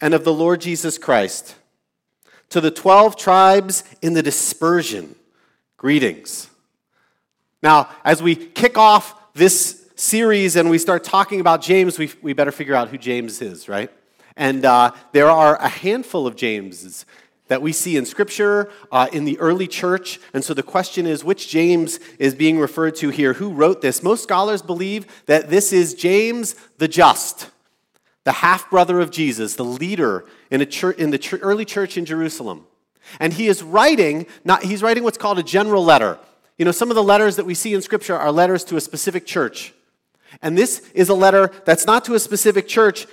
and of the Lord Jesus Christ. To the 12 tribes in the dispersion, greetings. Now, as we kick off this series and we start talking about James, we, we better figure out who James is, right? And uh, there are a handful of Jameses that we see in Scripture, uh, in the early church. And so the question is which James is being referred to here? Who wrote this? Most scholars believe that this is James the Just, the half brother of Jesus, the leader in, church, in the early church in Jerusalem. And he is writing, not, he's writing what's called a general letter. You know, some of the letters that we see in Scripture are letters to a specific church. And this is a letter that's not to a specific church,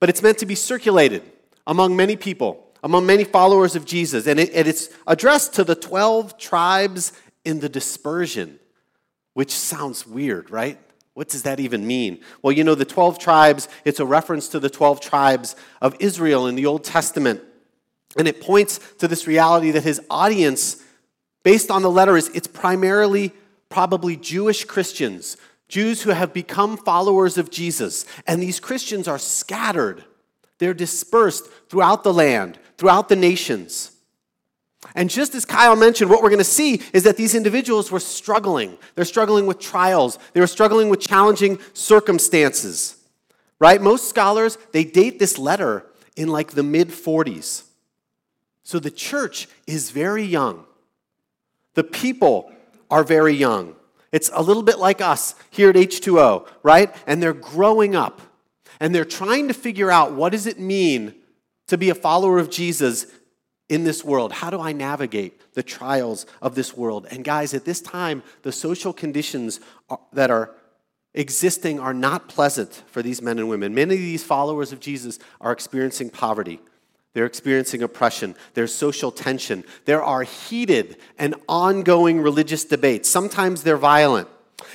but it's meant to be circulated among many people among many followers of Jesus. And, it, and it's addressed to the 12 tribes in the dispersion, which sounds weird, right? What does that even mean? Well, you know, the 12 tribes, it's a reference to the 12 tribes of Israel in the Old Testament. And it points to this reality that his audience, based on the letter, is it's primarily probably Jewish Christians, Jews who have become followers of Jesus. And these Christians are scattered, they're dispersed throughout the land throughout the nations. And just as Kyle mentioned, what we're going to see is that these individuals were struggling. They're struggling with trials, they were struggling with challenging circumstances. Right? Most scholars, they date this letter in like the mid 40s. So the church is very young. The people are very young. It's a little bit like us here at H2O, right? And they're growing up. And they're trying to figure out what does it mean to be a follower of Jesus in this world? How do I navigate the trials of this world? And guys, at this time, the social conditions that are existing are not pleasant for these men and women. Many of these followers of Jesus are experiencing poverty. They're experiencing oppression. There's social tension. There are heated and ongoing religious debates. Sometimes they're violent.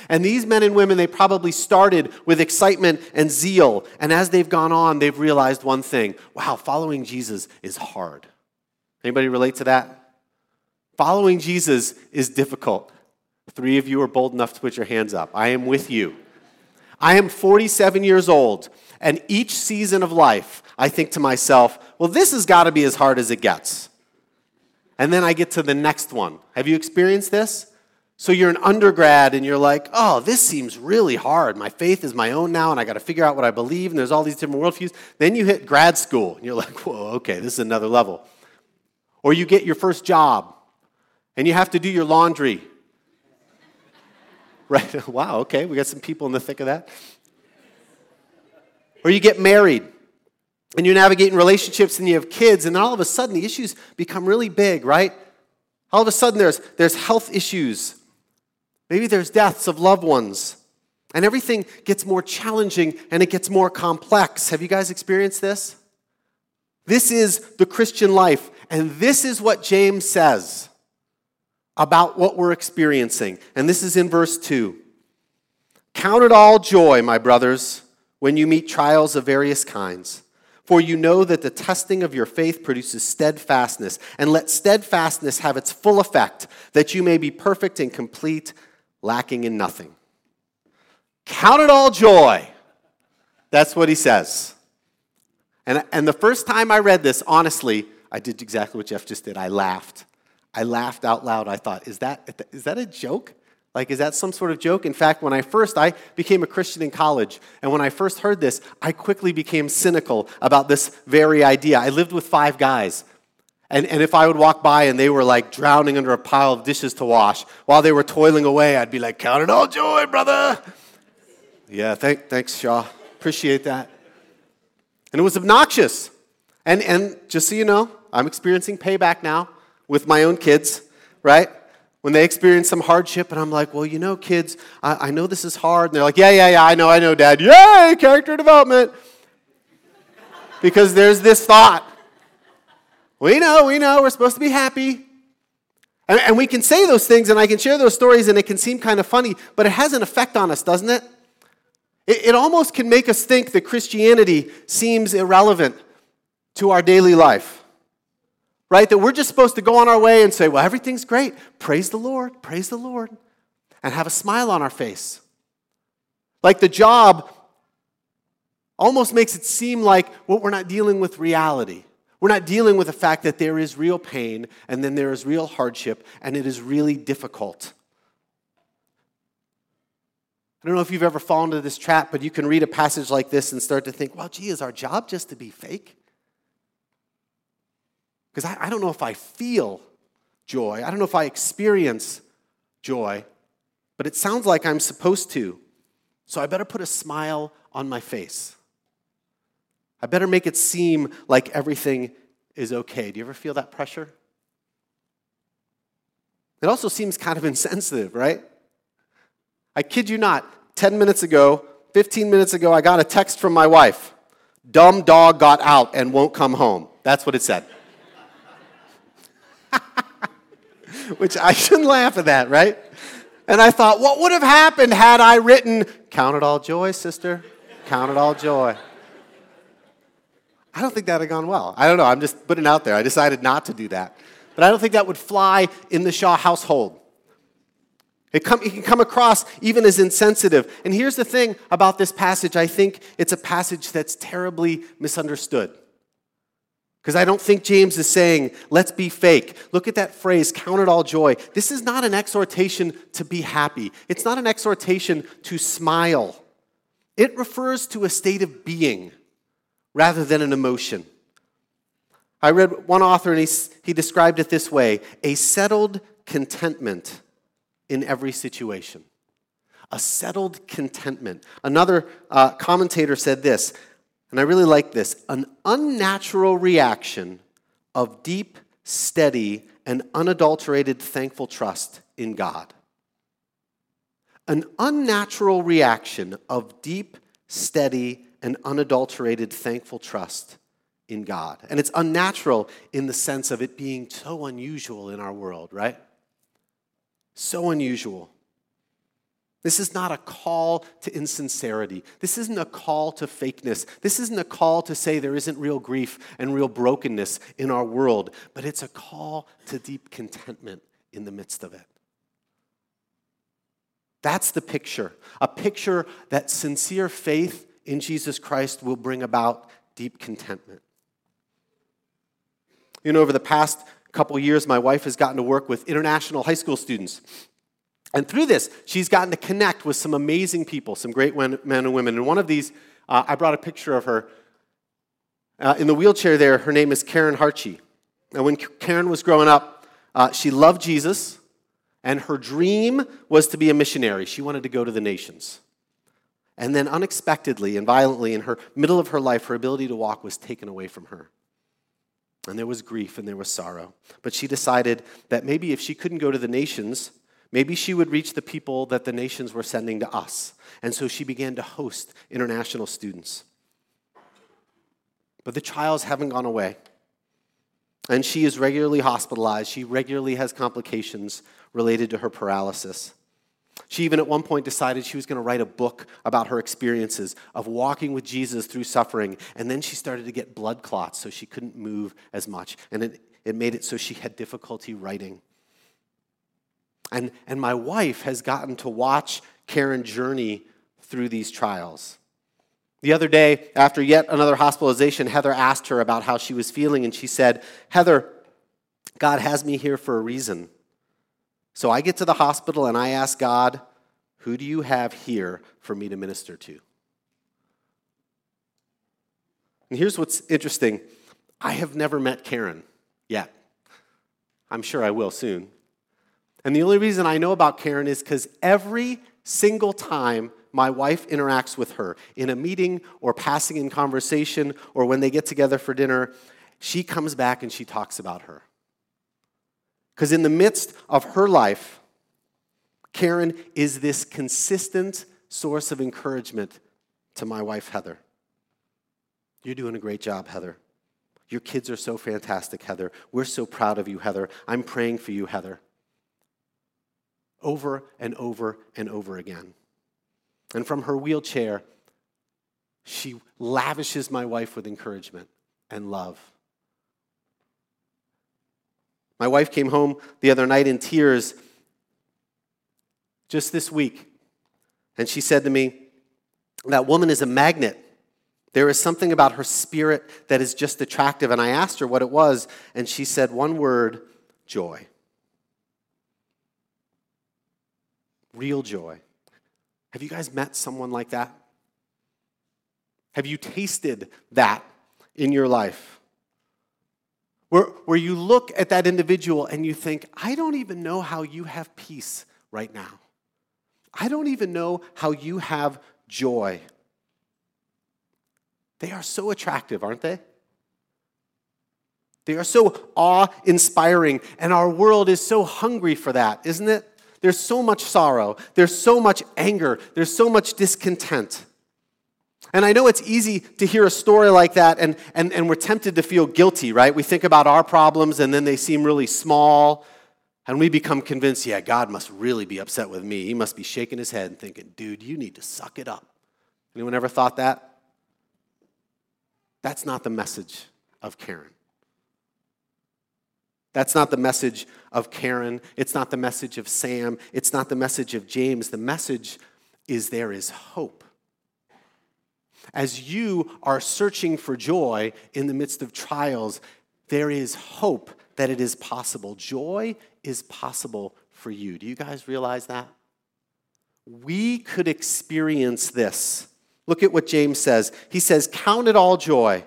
And these men and women, they probably started with excitement and zeal. And as they've gone on, they've realized one thing wow, following Jesus is hard. Anybody relate to that? Following Jesus is difficult. Three of you are bold enough to put your hands up. I am with you. I am 47 years old, and each season of life, I think to myself, well, this has got to be as hard as it gets. And then I get to the next one. Have you experienced this? So you're an undergrad and you're like, oh, this seems really hard. My faith is my own now and I got to figure out what I believe and there's all these different worldviews. Then you hit grad school and you're like, whoa, okay, this is another level. Or you get your first job and you have to do your laundry. Right? wow, okay, we got some people in the thick of that. Or you get married and you're navigating relationships and you have kids and then all of a sudden the issues become really big, right? All of a sudden there's, there's health issues Maybe there's deaths of loved ones. And everything gets more challenging and it gets more complex. Have you guys experienced this? This is the Christian life. And this is what James says about what we're experiencing. And this is in verse 2. Count it all joy, my brothers, when you meet trials of various kinds. For you know that the testing of your faith produces steadfastness. And let steadfastness have its full effect, that you may be perfect and complete lacking in nothing. Count it all joy. That's what he says. And, and the first time I read this, honestly, I did exactly what Jeff just did. I laughed. I laughed out loud. I thought, is that, is that a joke? Like, is that some sort of joke? In fact, when I first, I became a Christian in college, and when I first heard this, I quickly became cynical about this very idea. I lived with five guys. And, and if I would walk by and they were like drowning under a pile of dishes to wash, while they were toiling away, I'd be like, Count it all joy, brother. Yeah, thank, thanks, Shaw. Appreciate that. And it was obnoxious. And, and just so you know, I'm experiencing payback now with my own kids, right? When they experience some hardship, and I'm like, well, you know, kids, I, I know this is hard. And they're like, yeah, yeah, yeah, I know, I know, Dad. Yay, character development. because there's this thought we know, we know, we're supposed to be happy. And, and we can say those things and I can share those stories and it can seem kind of funny, but it has an effect on us, doesn't it? It, it almost can make us think that Christianity seems irrelevant to our daily life. Right? That we're just supposed to go on our way and say, well, everything's great. Praise the Lord, praise the Lord, and have a smile on our face. Like the job almost makes it seem like well, we're not dealing with reality. We're not dealing with the fact that there is real pain and then there is real hardship and it is really difficult. I don't know if you've ever fallen into this trap, but you can read a passage like this and start to think, well, gee, is our job just to be fake? Because I, I don't know if I feel joy. I don't know if I experience joy, but it sounds like I'm supposed to. So I better put a smile on my face. I better make it seem like everything is okay. Do you ever feel that pressure? It also seems kind of insensitive, right? I kid you not, 10 minutes ago, 15 minutes ago, I got a text from my wife. Dumb dog got out and won't come home. That's what it said. Which I shouldn't laugh at that, right? And I thought, what would have happened had I written, Count it all joy, sister? Count it all joy. I don't think that had gone well. I don't know. I'm just putting it out there. I decided not to do that. But I don't think that would fly in the Shaw household. It, come, it, can come across even as insensitive. And here's the thing about this passage I think it's a passage that's terribly misunderstood. Because I don't think James is saying, let's be fake. Look at that phrase, count it all joy. This is not an exhortation to be happy, it's not an exhortation to smile. It refers to a state of being rather than an emotion. I read one author and he, he described it this way a settled contentment in every situation. A settled contentment. Another uh, commentator said this, and I really like this an unnatural reaction of deep, steady, and unadulterated thankful trust in God. An unnatural reaction of deep, steady, and unadulterated thankful trust in God. And it's unnatural in the sense of it being so unusual in our world, right? So unusual. This is not a call to insincerity. This isn't a call to fakeness. This isn't a call to say there isn't real grief and real brokenness in our world, but it's a call to deep contentment in the midst of it. That's the picture. A picture that sincere faith in Jesus Christ will bring about deep contentment. You know, over the past couple years, my wife has gotten to work with international high school students. And through this, she's gotten to connect with some amazing people, some great men and women. And one of these, uh, I brought a picture of her. Uh, in the wheelchair there, her name is Karen Harchie. And when Karen was growing up, uh, she loved Jesus, and her dream was to be a missionary. She wanted to go to the nations. And then, unexpectedly and violently, in her middle of her life, her ability to walk was taken away from her. And there was grief and there was sorrow. But she decided that maybe if she couldn't go to the nations, maybe she would reach the people that the nations were sending to us. And so she began to host international students. But the trials haven't gone away. And she is regularly hospitalized. She regularly has complications related to her paralysis. She even at one point decided she was going to write a book about her experiences of walking with Jesus through suffering. And then she started to get blood clots, so she couldn't move as much. And it, it made it so she had difficulty writing. And, and my wife has gotten to watch Karen journey through these trials. The other day, after yet another hospitalization, Heather asked her about how she was feeling, and she said, Heather, God has me here for a reason. So I get to the hospital and I ask God, Who do you have here for me to minister to? And here's what's interesting I have never met Karen yet. I'm sure I will soon. And the only reason I know about Karen is because every single time my wife interacts with her in a meeting or passing in conversation or when they get together for dinner, she comes back and she talks about her. Because in the midst of her life, Karen is this consistent source of encouragement to my wife, Heather. You're doing a great job, Heather. Your kids are so fantastic, Heather. We're so proud of you, Heather. I'm praying for you, Heather. Over and over and over again. And from her wheelchair, she lavishes my wife with encouragement and love. My wife came home the other night in tears just this week, and she said to me, That woman is a magnet. There is something about her spirit that is just attractive. And I asked her what it was, and she said one word joy. Real joy. Have you guys met someone like that? Have you tasted that in your life? Where, where you look at that individual and you think, I don't even know how you have peace right now. I don't even know how you have joy. They are so attractive, aren't they? They are so awe inspiring, and our world is so hungry for that, isn't it? There's so much sorrow, there's so much anger, there's so much discontent. And I know it's easy to hear a story like that, and, and, and we're tempted to feel guilty, right? We think about our problems, and then they seem really small, and we become convinced, yeah, God must really be upset with me. He must be shaking his head and thinking, dude, you need to suck it up. Anyone ever thought that? That's not the message of Karen. That's not the message of Karen. It's not the message of Sam. It's not the message of James. The message is there is hope. As you are searching for joy in the midst of trials, there is hope that it is possible. Joy is possible for you. Do you guys realize that? We could experience this Look at what James says. He says, Count it all joy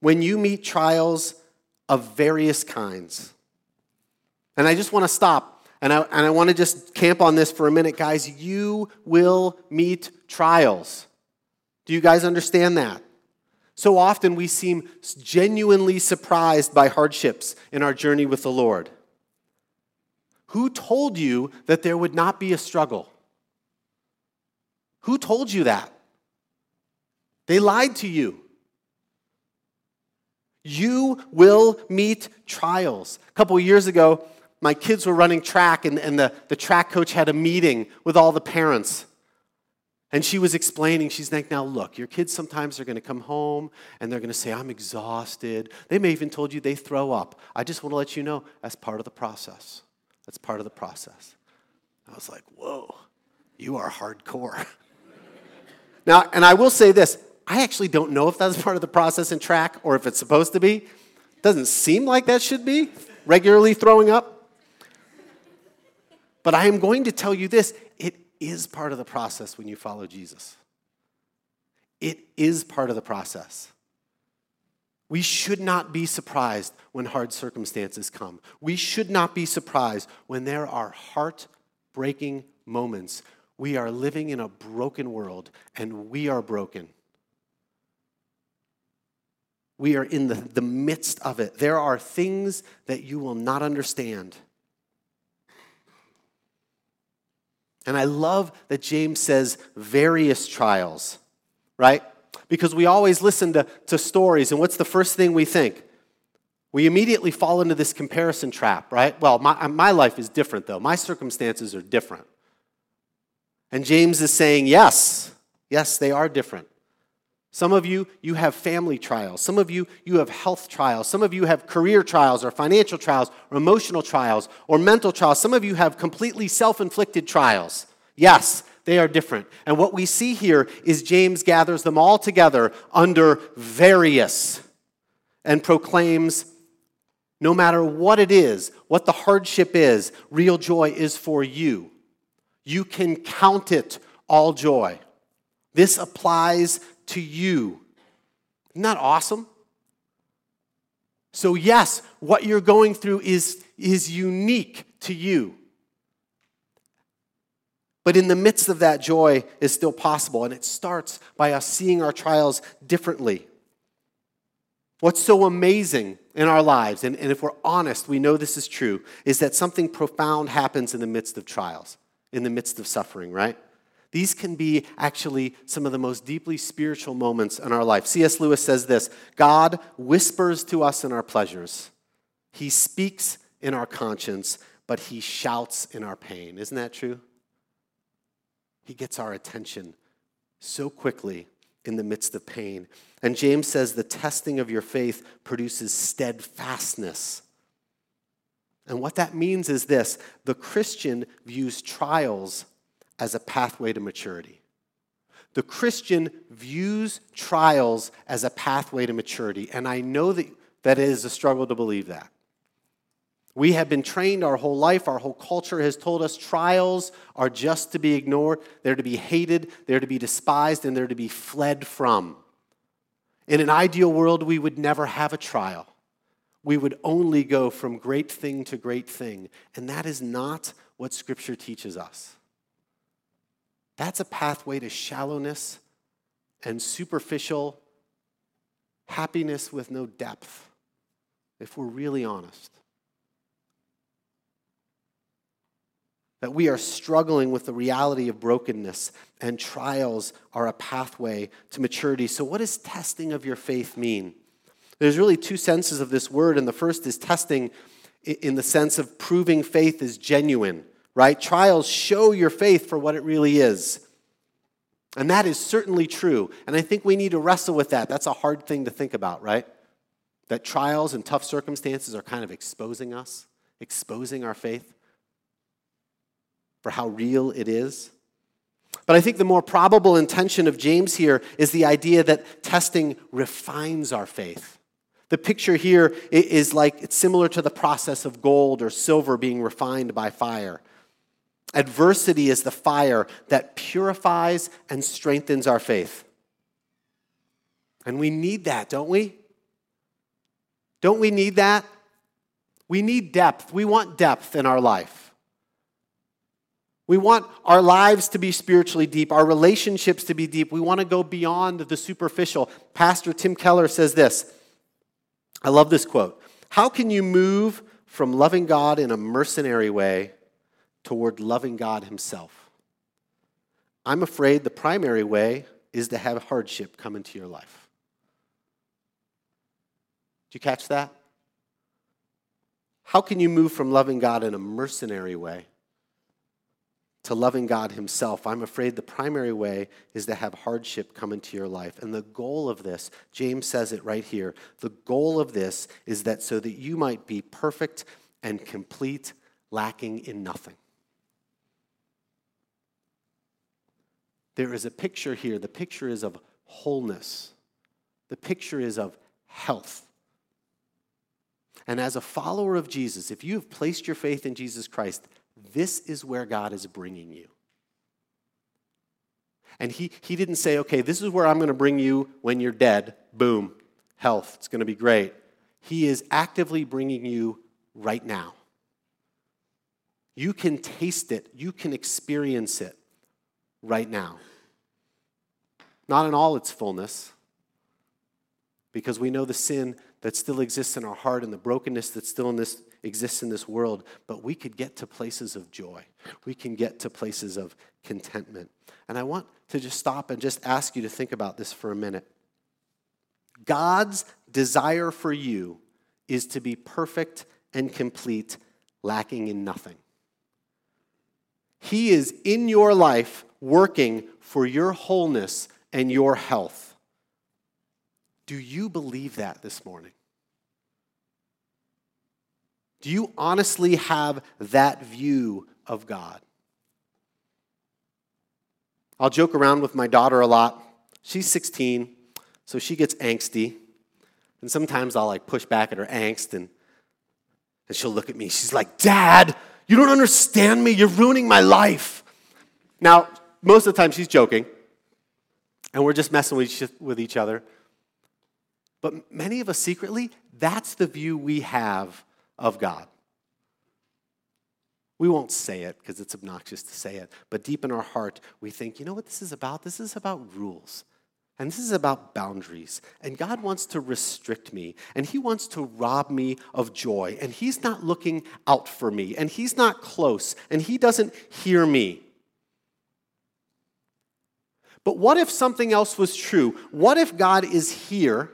when you meet trials of various kinds. And I just want to stop and I, and I want to just camp on this for a minute, guys. You will meet trials. Do you guys understand that? So often we seem genuinely surprised by hardships in our journey with the Lord. Who told you that there would not be a struggle? Who told you that? They lied to you. You will meet trials. A couple years ago, my kids were running track, and, and the, the track coach had a meeting with all the parents. And she was explaining, she's like, now look, your kids sometimes are going to come home and they're going to say, I'm exhausted. They may even told you they throw up. I just want to let you know that's part of the process. That's part of the process. I was like, whoa, you are hardcore. Now, and I will say this I actually don't know if that's part of the process in track or if it's supposed to be. Doesn't seem like that should be regularly throwing up. But I am going to tell you this it is part of the process when you follow Jesus. It is part of the process. We should not be surprised when hard circumstances come. We should not be surprised when there are heart breaking moments we are living in a broken world, and we are broken. We are in the, the midst of it. There are things that you will not understand. And I love that James says various trials, right? Because we always listen to, to stories, and what's the first thing we think? We immediately fall into this comparison trap, right? Well, my, uh, my life is different, though. My circumstances are different. And James is saying, yes, yes, they are different. Some of you, you have family trials. Some of you, you have health trials. Some of you have career trials or financial trials or emotional trials or mental trials. Some of you have completely self inflicted trials. Yes, they are different. And what we see here is James gathers them all together under various and proclaims no matter what it is, what the hardship is, real joy is for you you can count it all joy. This applies to you. Isn't that awesome? So, yes, what you're going through is, is unique to you. But in the midst of that, joy is still possible, and it starts by us seeing our trials differently. What's so amazing in our lives, and, and if we're honest, we know this is true, is that something profound happens in the midst of trials in the midst of suffering, right? These can be actually some of the most deeply spiritual moments in our life. C.S. Lewis says this God whispers to us in our pleasures, He speaks in our conscience, but He shouts in our pain. Isn't that true? He gets our attention so quickly in the midst of pain. And James says the testing of your faith produces steadfastness. And what that means is this the Christian views trials as a pathway to maturity. The Christian views trials as a pathway to maturity, and I know that, that it is a struggle to believe that. We have been trained our whole life, our whole culture has told us trials are just to be ignored, they're to be hated, they're to be despised, and they're to be fled from. In an ideal world, we would never have a trial. We would only go from great thing to great thing. And that is not what Scripture teaches us. That's a pathway to shallowness and superficial happiness with no depth, if we're really honest. that we are struggling with the reality of brokenness, and trials are a pathway to maturity. So, what does testing of your faith mean? There's really two senses of this word, and the first is testing in the sense of proving faith is genuine, right? Trials show your faith for what it really is. And that is certainly true. And I think we need to wrestle with that. That's a hard thing to think about, right? That trials and tough circumstances are kind of exposing us, exposing our faith for how real it is. But I think the more probable intention of James here is the idea that testing refines our faith. The picture here is like it's similar to the process of gold or silver being refined by fire. Adversity is the fire that purifies and strengthens our faith. And we need that, don't we? Don't we need that? We need depth. We want depth in our life. We want our lives to be spiritually deep, our relationships to be deep. We want to go beyond the superficial. Pastor Tim Keller says this. I love this quote. How can you move from loving God in a mercenary way toward loving God Himself? I'm afraid the primary way is to have hardship come into your life. Do you catch that? How can you move from loving God in a mercenary way to loving God Himself, I'm afraid the primary way is to have hardship come into your life. And the goal of this, James says it right here, the goal of this is that so that you might be perfect and complete, lacking in nothing. There is a picture here. The picture is of wholeness, the picture is of health. And as a follower of Jesus, if you have placed your faith in Jesus Christ, this is where God is bringing you. And he, he didn't say, okay, this is where I'm going to bring you when you're dead. Boom, health, it's going to be great. He is actively bringing you right now. You can taste it, you can experience it right now. Not in all its fullness, because we know the sin that still exists in our heart and the brokenness that still in this, exists in this world, but we could get to places of joy. We can get to places of contentment. And I want to just stop and just ask you to think about this for a minute. God's desire for you is to be perfect and complete, lacking in nothing. He is in your life working for your wholeness and your health. Do you believe that this morning? Do you honestly have that view of God? I'll joke around with my daughter a lot. She's 16, so she gets angsty. And sometimes I'll like push back at her angst and, and she'll look at me. She's like, Dad, you don't understand me. You're ruining my life. Now, most of the time she's joking, and we're just messing with each other. But many of us secretly, that's the view we have of God. We won't say it because it's obnoxious to say it, but deep in our heart, we think, you know what this is about? This is about rules. And this is about boundaries. And God wants to restrict me. And He wants to rob me of joy. And He's not looking out for me. And He's not close. And He doesn't hear me. But what if something else was true? What if God is here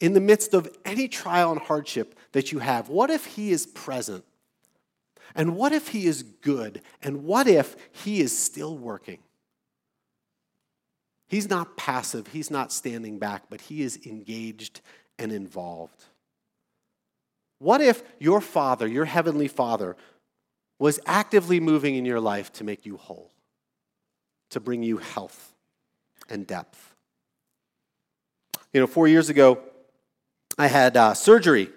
in the midst of any trial and hardship that you have? What if He is present? And what if He is good? And what if He is still working? He's not passive, He's not standing back, but He is engaged and involved. What if your Father, your Heavenly Father, was actively moving in your life to make you whole, to bring you health, and depth. You know, four years ago, I had uh, surgery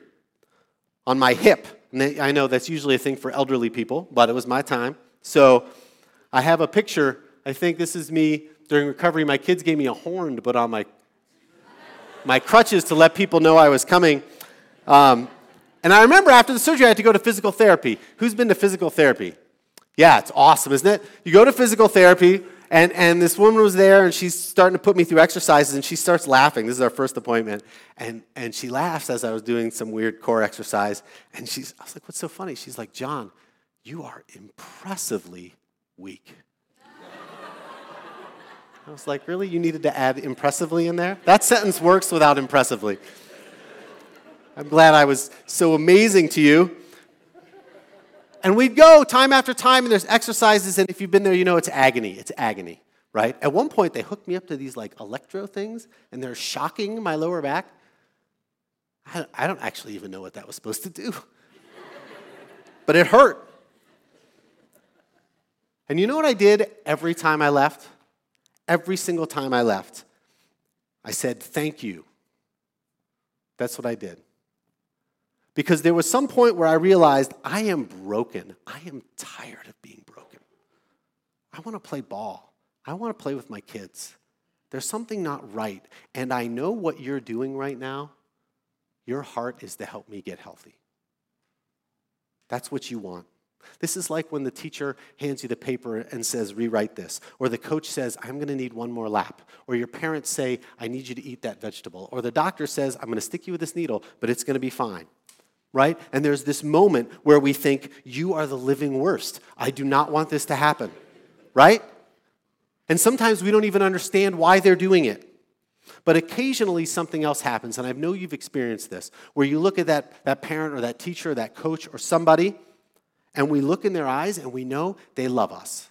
on my hip. And I know that's usually a thing for elderly people, but it was my time. So I have a picture. I think this is me during recovery. My kids gave me a horn to put on my, my crutches to let people know I was coming. Um, and I remember after the surgery, I had to go to physical therapy. Who's been to physical therapy? Yeah, it's awesome, isn't it? You go to physical therapy, and, and this woman was there, and she's starting to put me through exercises, and she starts laughing. This is our first appointment. And, and she laughs as I was doing some weird core exercise. And she's, I was like, what's so funny? She's like, John, you are impressively weak. I was like, really? You needed to add impressively in there? That sentence works without impressively. I'm glad I was so amazing to you. And we'd go time after time, and there's exercises, and if you've been there, you know it's agony. It's agony, right? At one point, they hooked me up to these like electro things, and they're shocking my lower back. I don't actually even know what that was supposed to do, but it hurt. And you know what I did every time I left? Every single time I left, I said, Thank you. That's what I did. Because there was some point where I realized I am broken. I am tired of being broken. I want to play ball. I want to play with my kids. There's something not right. And I know what you're doing right now. Your heart is to help me get healthy. That's what you want. This is like when the teacher hands you the paper and says, rewrite this. Or the coach says, I'm going to need one more lap. Or your parents say, I need you to eat that vegetable. Or the doctor says, I'm going to stick you with this needle, but it's going to be fine right? And there's this moment where we think, You are the living worst. I do not want this to happen, right? And sometimes we don't even understand why they're doing it. But occasionally something else happens, and I know you've experienced this, where you look at that, that parent or that teacher or that coach or somebody, and we look in their eyes and we know they love us.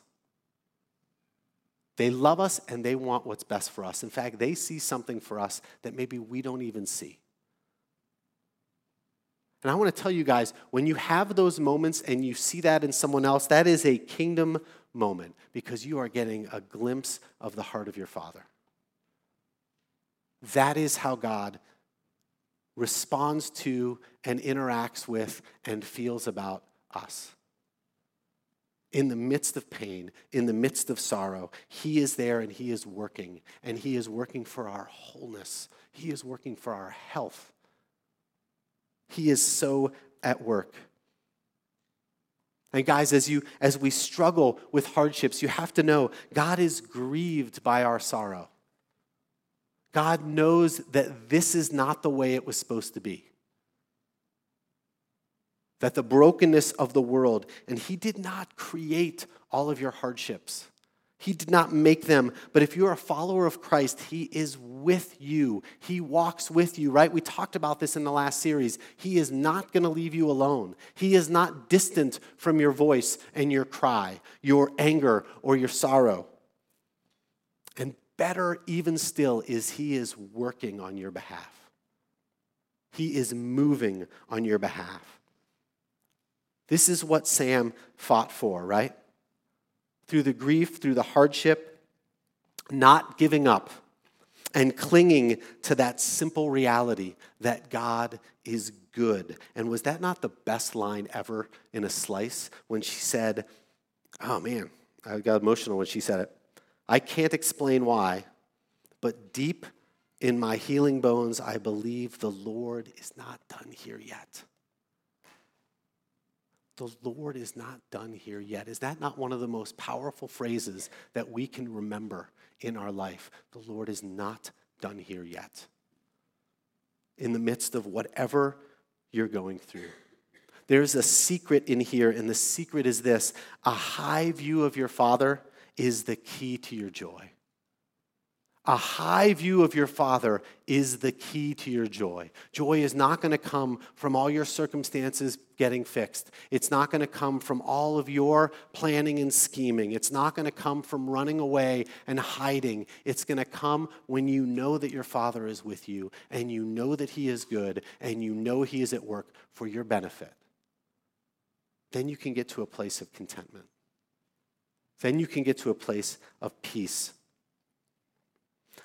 They love us and they want what's best for us. In fact, they see something for us that maybe we don't even see. And I want to tell you guys when you have those moments and you see that in someone else, that is a kingdom moment because you are getting a glimpse of the heart of your Father. That is how God responds to and interacts with and feels about us. In the midst of pain, in the midst of sorrow, He is there and He is working. And He is working for our wholeness, He is working for our health. He is so at work. And guys, as you as we struggle with hardships, you have to know God is grieved by our sorrow. God knows that this is not the way it was supposed to be. That the brokenness of the world, and He did not create all of your hardships. He did not make them, but if you're a follower of Christ, He is with you. He walks with you, right? We talked about this in the last series. He is not going to leave you alone. He is not distant from your voice and your cry, your anger, or your sorrow. And better, even still, is He is working on your behalf. He is moving on your behalf. This is what Sam fought for, right? Through the grief, through the hardship, not giving up and clinging to that simple reality that God is good. And was that not the best line ever in a slice when she said, Oh man, I got emotional when she said it. I can't explain why, but deep in my healing bones, I believe the Lord is not done here yet the Lord is not done here yet. Is that not one of the most powerful phrases that we can remember in our life? The Lord is not done here yet. In the midst of whatever you're going through. There's a secret in here, and the secret is this a high view of your Father is the key to your joy. A high view of your Father is the key to your joy. Joy is not going to come from all your circumstances getting fixed. It's not going to come from all of your planning and scheming. It's not going to come from running away and hiding. It's going to come when you know that your Father is with you and you know that He is good and you know He is at work for your benefit. Then you can get to a place of contentment. Then you can get to a place of peace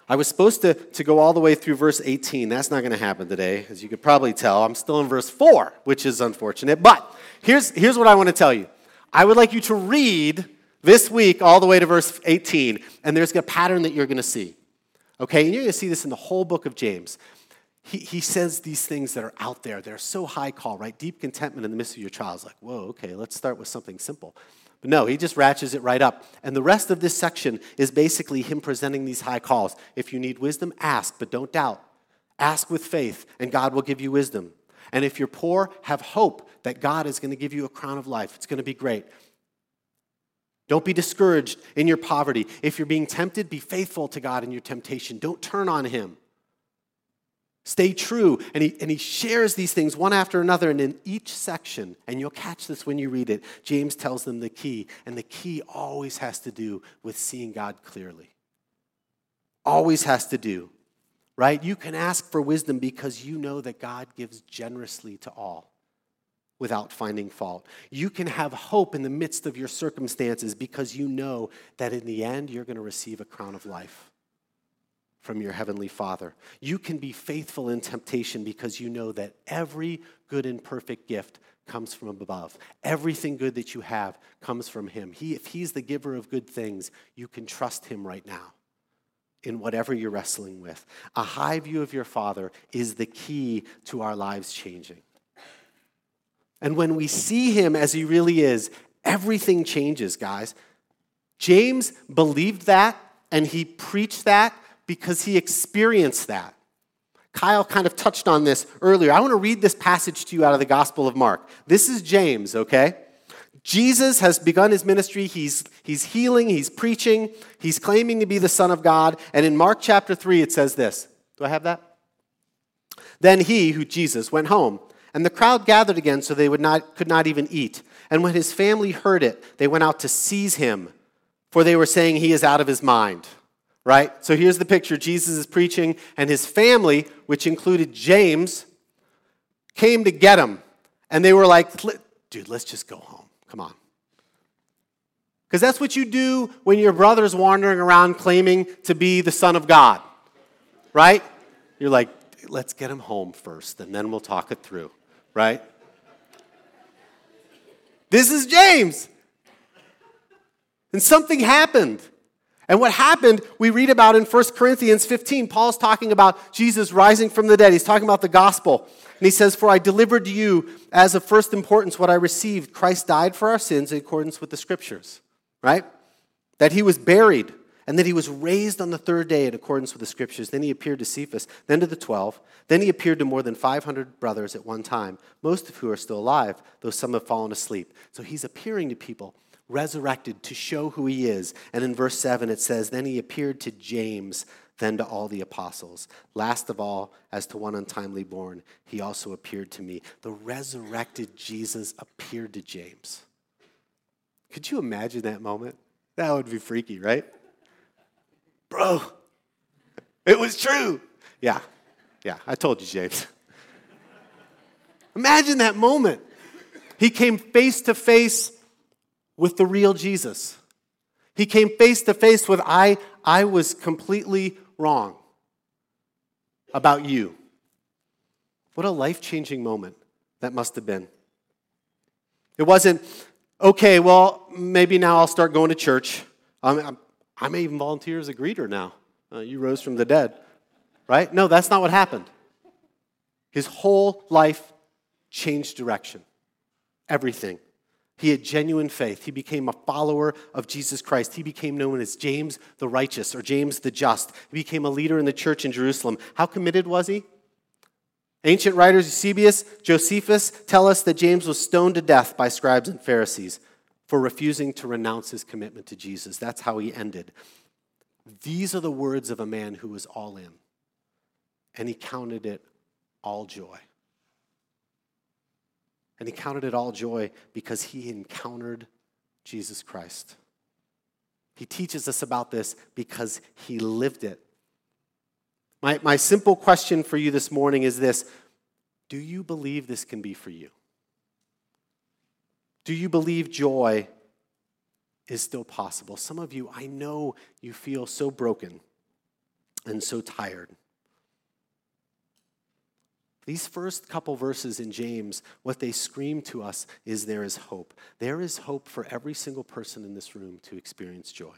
I was supposed to, to go all the way through verse 18. That's not going to happen today, as you could probably tell. I'm still in verse 4, which is unfortunate. But here's, here's what I want to tell you I would like you to read this week all the way to verse 18, and there's a pattern that you're going to see. Okay, and you're going to see this in the whole book of James. He, he says these things that are out there. They're so high call, right? Deep contentment in the midst of your trials. Like, whoa, okay, let's start with something simple. But no, he just ratchets it right up. And the rest of this section is basically him presenting these high calls. If you need wisdom, ask, but don't doubt. Ask with faith, and God will give you wisdom. And if you're poor, have hope that God is going to give you a crown of life. It's going to be great. Don't be discouraged in your poverty. If you're being tempted, be faithful to God in your temptation. Don't turn on Him. Stay true. And he, and he shares these things one after another. And in each section, and you'll catch this when you read it, James tells them the key. And the key always has to do with seeing God clearly. Always has to do, right? You can ask for wisdom because you know that God gives generously to all without finding fault. You can have hope in the midst of your circumstances because you know that in the end, you're going to receive a crown of life from your heavenly Father. You can be faithful in temptation because you know that every good and perfect gift comes from above. Everything good that you have comes from Him. He, if He's the giver of good things, you can trust Him right now in whatever you're wrestling with. A high view of your Father is the key to our lives changing. And when we see Him as He really is, everything changes, guys. James believed that and he preached that because he experienced that. Kyle kind of touched on this earlier. I want to read this passage to you out of the Gospel of Mark. This is James, okay? Jesus has begun his ministry. He's, he's healing, he's preaching, he's claiming to be the Son of God. And in Mark chapter 3, it says this Do I have that? Then he, who Jesus, went home, and the crowd gathered again so they would not, could not even eat. And when his family heard it, they went out to seize him, for they were saying he is out of his mind right? So here's the picture Jesus is preaching, and his family, which included James, came to get him. And they were like, dude, let's just go home. Come on. Because that's what you do when your brother's wandering around claiming to be the Son of God, right? You're like, let's get him home first, and then we'll talk it through, right? This is James. And something happened. And what happened, we read about in 1 Corinthians 15. Paul's talking about Jesus rising from the dead. He's talking about the gospel. And he says, For I delivered to you as of first importance what I received. Christ died for our sins in accordance with the scriptures, right? That he was buried and that he was raised on the third day in accordance with the scriptures. Then he appeared to Cephas, then to the twelve. Then he appeared to more than 500 brothers at one time, most of who are still alive, though some have fallen asleep. So he's appearing to people resurrected to show who he is. And in verse 7, it says, Then he appeared to James, then to all the apostles. Last of all, as to one untimely born, he also appeared to me. The resurrected Jesus appeared to James. Could you imagine that moment? That would be freaky, right? Bro, it was true. Yeah, yeah, I told you, James. Imagine that moment. He came face to face with the real Jesus. He came face to face with, I, I was completely wrong about you. What a life changing moment that must have been. It wasn't, okay, well, maybe now I'll start going to church. Um, I may even volunteer as a greeter now. Uh, you rose from the dead, right? No, that's not what happened. His whole life changed direction, everything. He had genuine faith. He became a follower of Jesus Christ. He became known as James the Righteous or James the Just. He became a leader in the church in Jerusalem. How committed was he? Ancient writers Eusebius, Josephus tell us that James was stoned to death by scribes and Pharisees for refusing to renounce his commitment to Jesus. That's how he ended. These are the words of a man who was all in, and he counted it all joy. And he counted it all joy because he encountered Jesus Christ. He teaches us about this because he lived it. My, my simple question for you this morning is this Do you believe this can be for you? Do you believe joy is still possible? Some of you, I know you feel so broken. and so tired. These first couple verses in James, what they scream to us is there is hope. There is hope for every single person in this room to experience joy.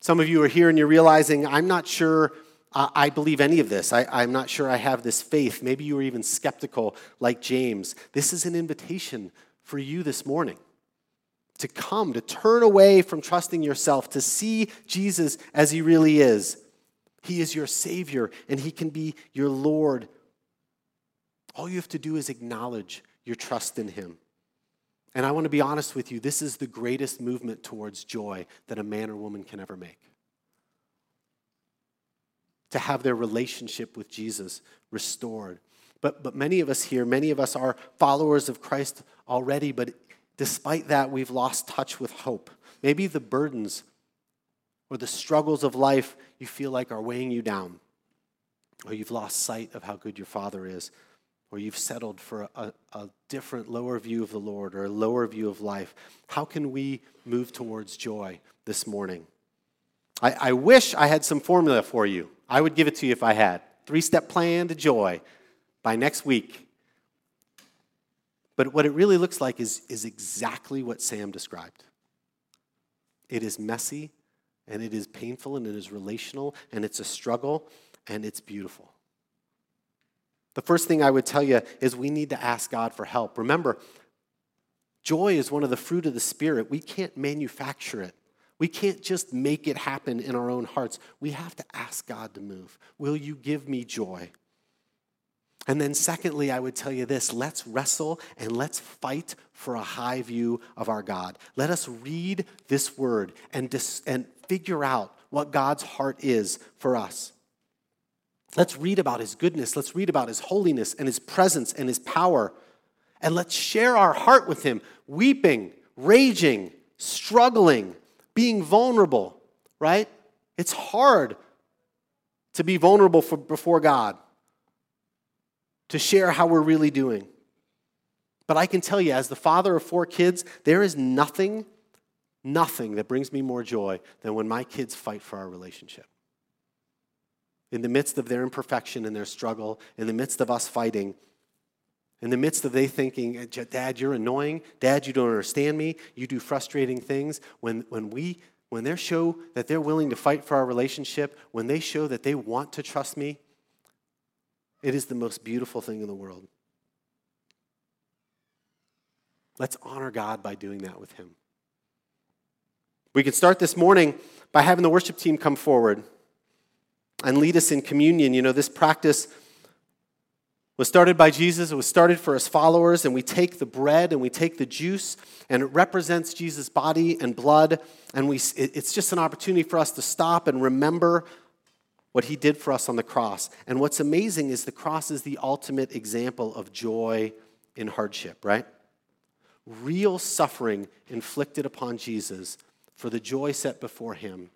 Some of you are here and you're realizing, I'm not sure uh, I believe any of this. I, I'm not sure I have this faith. Maybe you are even skeptical like James. This is an invitation for you this morning to come, to turn away from trusting yourself, to see Jesus as he really is. He is your Savior and he can be your Lord. All you have to do is acknowledge your trust in him. And I want to be honest with you, this is the greatest movement towards joy that a man or woman can ever make. To have their relationship with Jesus restored. But, but many of us here, many of us are followers of Christ already, but despite that, we've lost touch with hope. Maybe the burdens or the struggles of life you feel like are weighing you down, or you've lost sight of how good your Father is or you've settled for a, a, different, lower view of the Lord or a lower view of life, how can we move towards joy this morning? I, I wish I had some formula for you. I would give it to you if I had. Three step plan to joy by next week. But what it really looks like is, is exactly what Sam described. It is messy, and it is painful, and it is relational, and it's a struggle, and it's beautiful. The first thing I would tell you is we need to ask God for help. Remember, joy is one of the fruit of the Spirit. We can't manufacture it. We can't just make it happen in our own hearts. We have to ask God to move. Will you give me joy? And then, secondly, I would tell you this let's wrestle and let's fight for a high view of our God. Let us read this word and, dis- and figure out what God's heart is for us. Let's read about his goodness. Let's read about his holiness and his presence and his power. And let's share our heart with him, weeping, raging, struggling, being vulnerable, right? It's hard to be vulnerable for, before God, to share how we're really doing. But I can tell you, as the father of four kids, there is nothing, nothing that brings me more joy than when my kids fight for our relationship in the midst of their imperfection and their struggle, in the midst of us fighting, in the midst of they thinking, Dad, you're annoying. Dad, you don't understand me. You do frustrating things. When, when we when they show that they're willing to fight for our relationship, when they show that they want to trust me, it is the most beautiful thing in the world. Let's honor God by doing that with Him. We can start this morning by having the worship team come forward and lead us in communion. You know, this practice was started by Jesus, it was started for his followers, and we take the bread and we take the juice, and it represents Jesus' body and blood. And we, it's just an opportunity for us to stop and remember what he did for us on the cross. And what's amazing is the cross is the ultimate example of joy in hardship, right? Real suffering inflicted upon Jesus for the joy set before him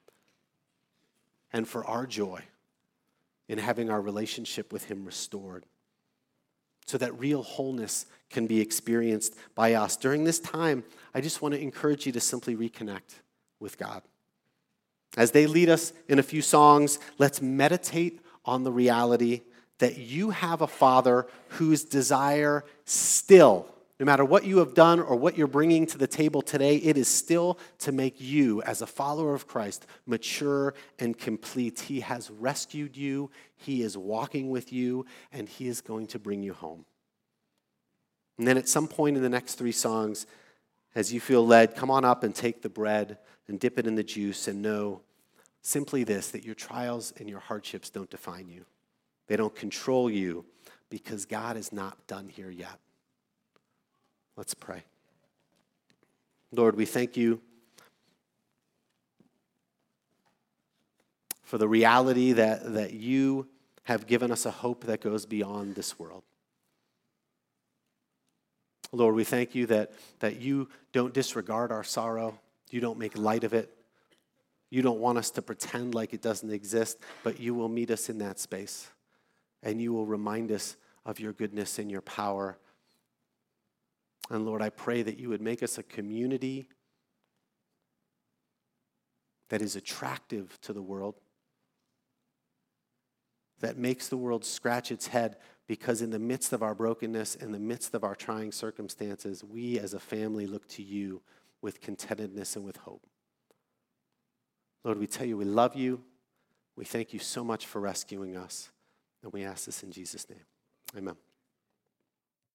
and for our joy in having our relationship with Him restored. So that real wholeness can be experienced by us. During this time, I just want to encourage you to simply reconnect with God. As they lead us in a few songs, let's meditate on the reality that you have a Father whose desire still no matter what you have done or what you're bringing to the table today, it is still to make you, as a follower of Christ, mature and complete. He has rescued you, He is walking with you, and He is going to bring you home. And then at some point in the next three songs, as you feel led, come on up and take the bread and dip it in the juice and know simply this that your trials and your hardships don't define you, they don't control you because God is not done here yet. Let's pray. Lord, we thank you for the reality that, that you have given us a hope that goes beyond this world. Lord, we thank you that, that you don't disregard our sorrow, you don't make light of it. You don't want us to pretend like it doesn't exist, but you will meet us in that space. And you will remind us of your goodness and your power and Lord, I pray that you would make us a community that is attractive to the world, that makes the world scratch its head because, in the midst of our brokenness, in the midst of our trying circumstances, we as a family look to you with contentedness and with hope. Lord, we tell you we love you. We thank you so much for rescuing us. And we ask this in Jesus' name. Amen.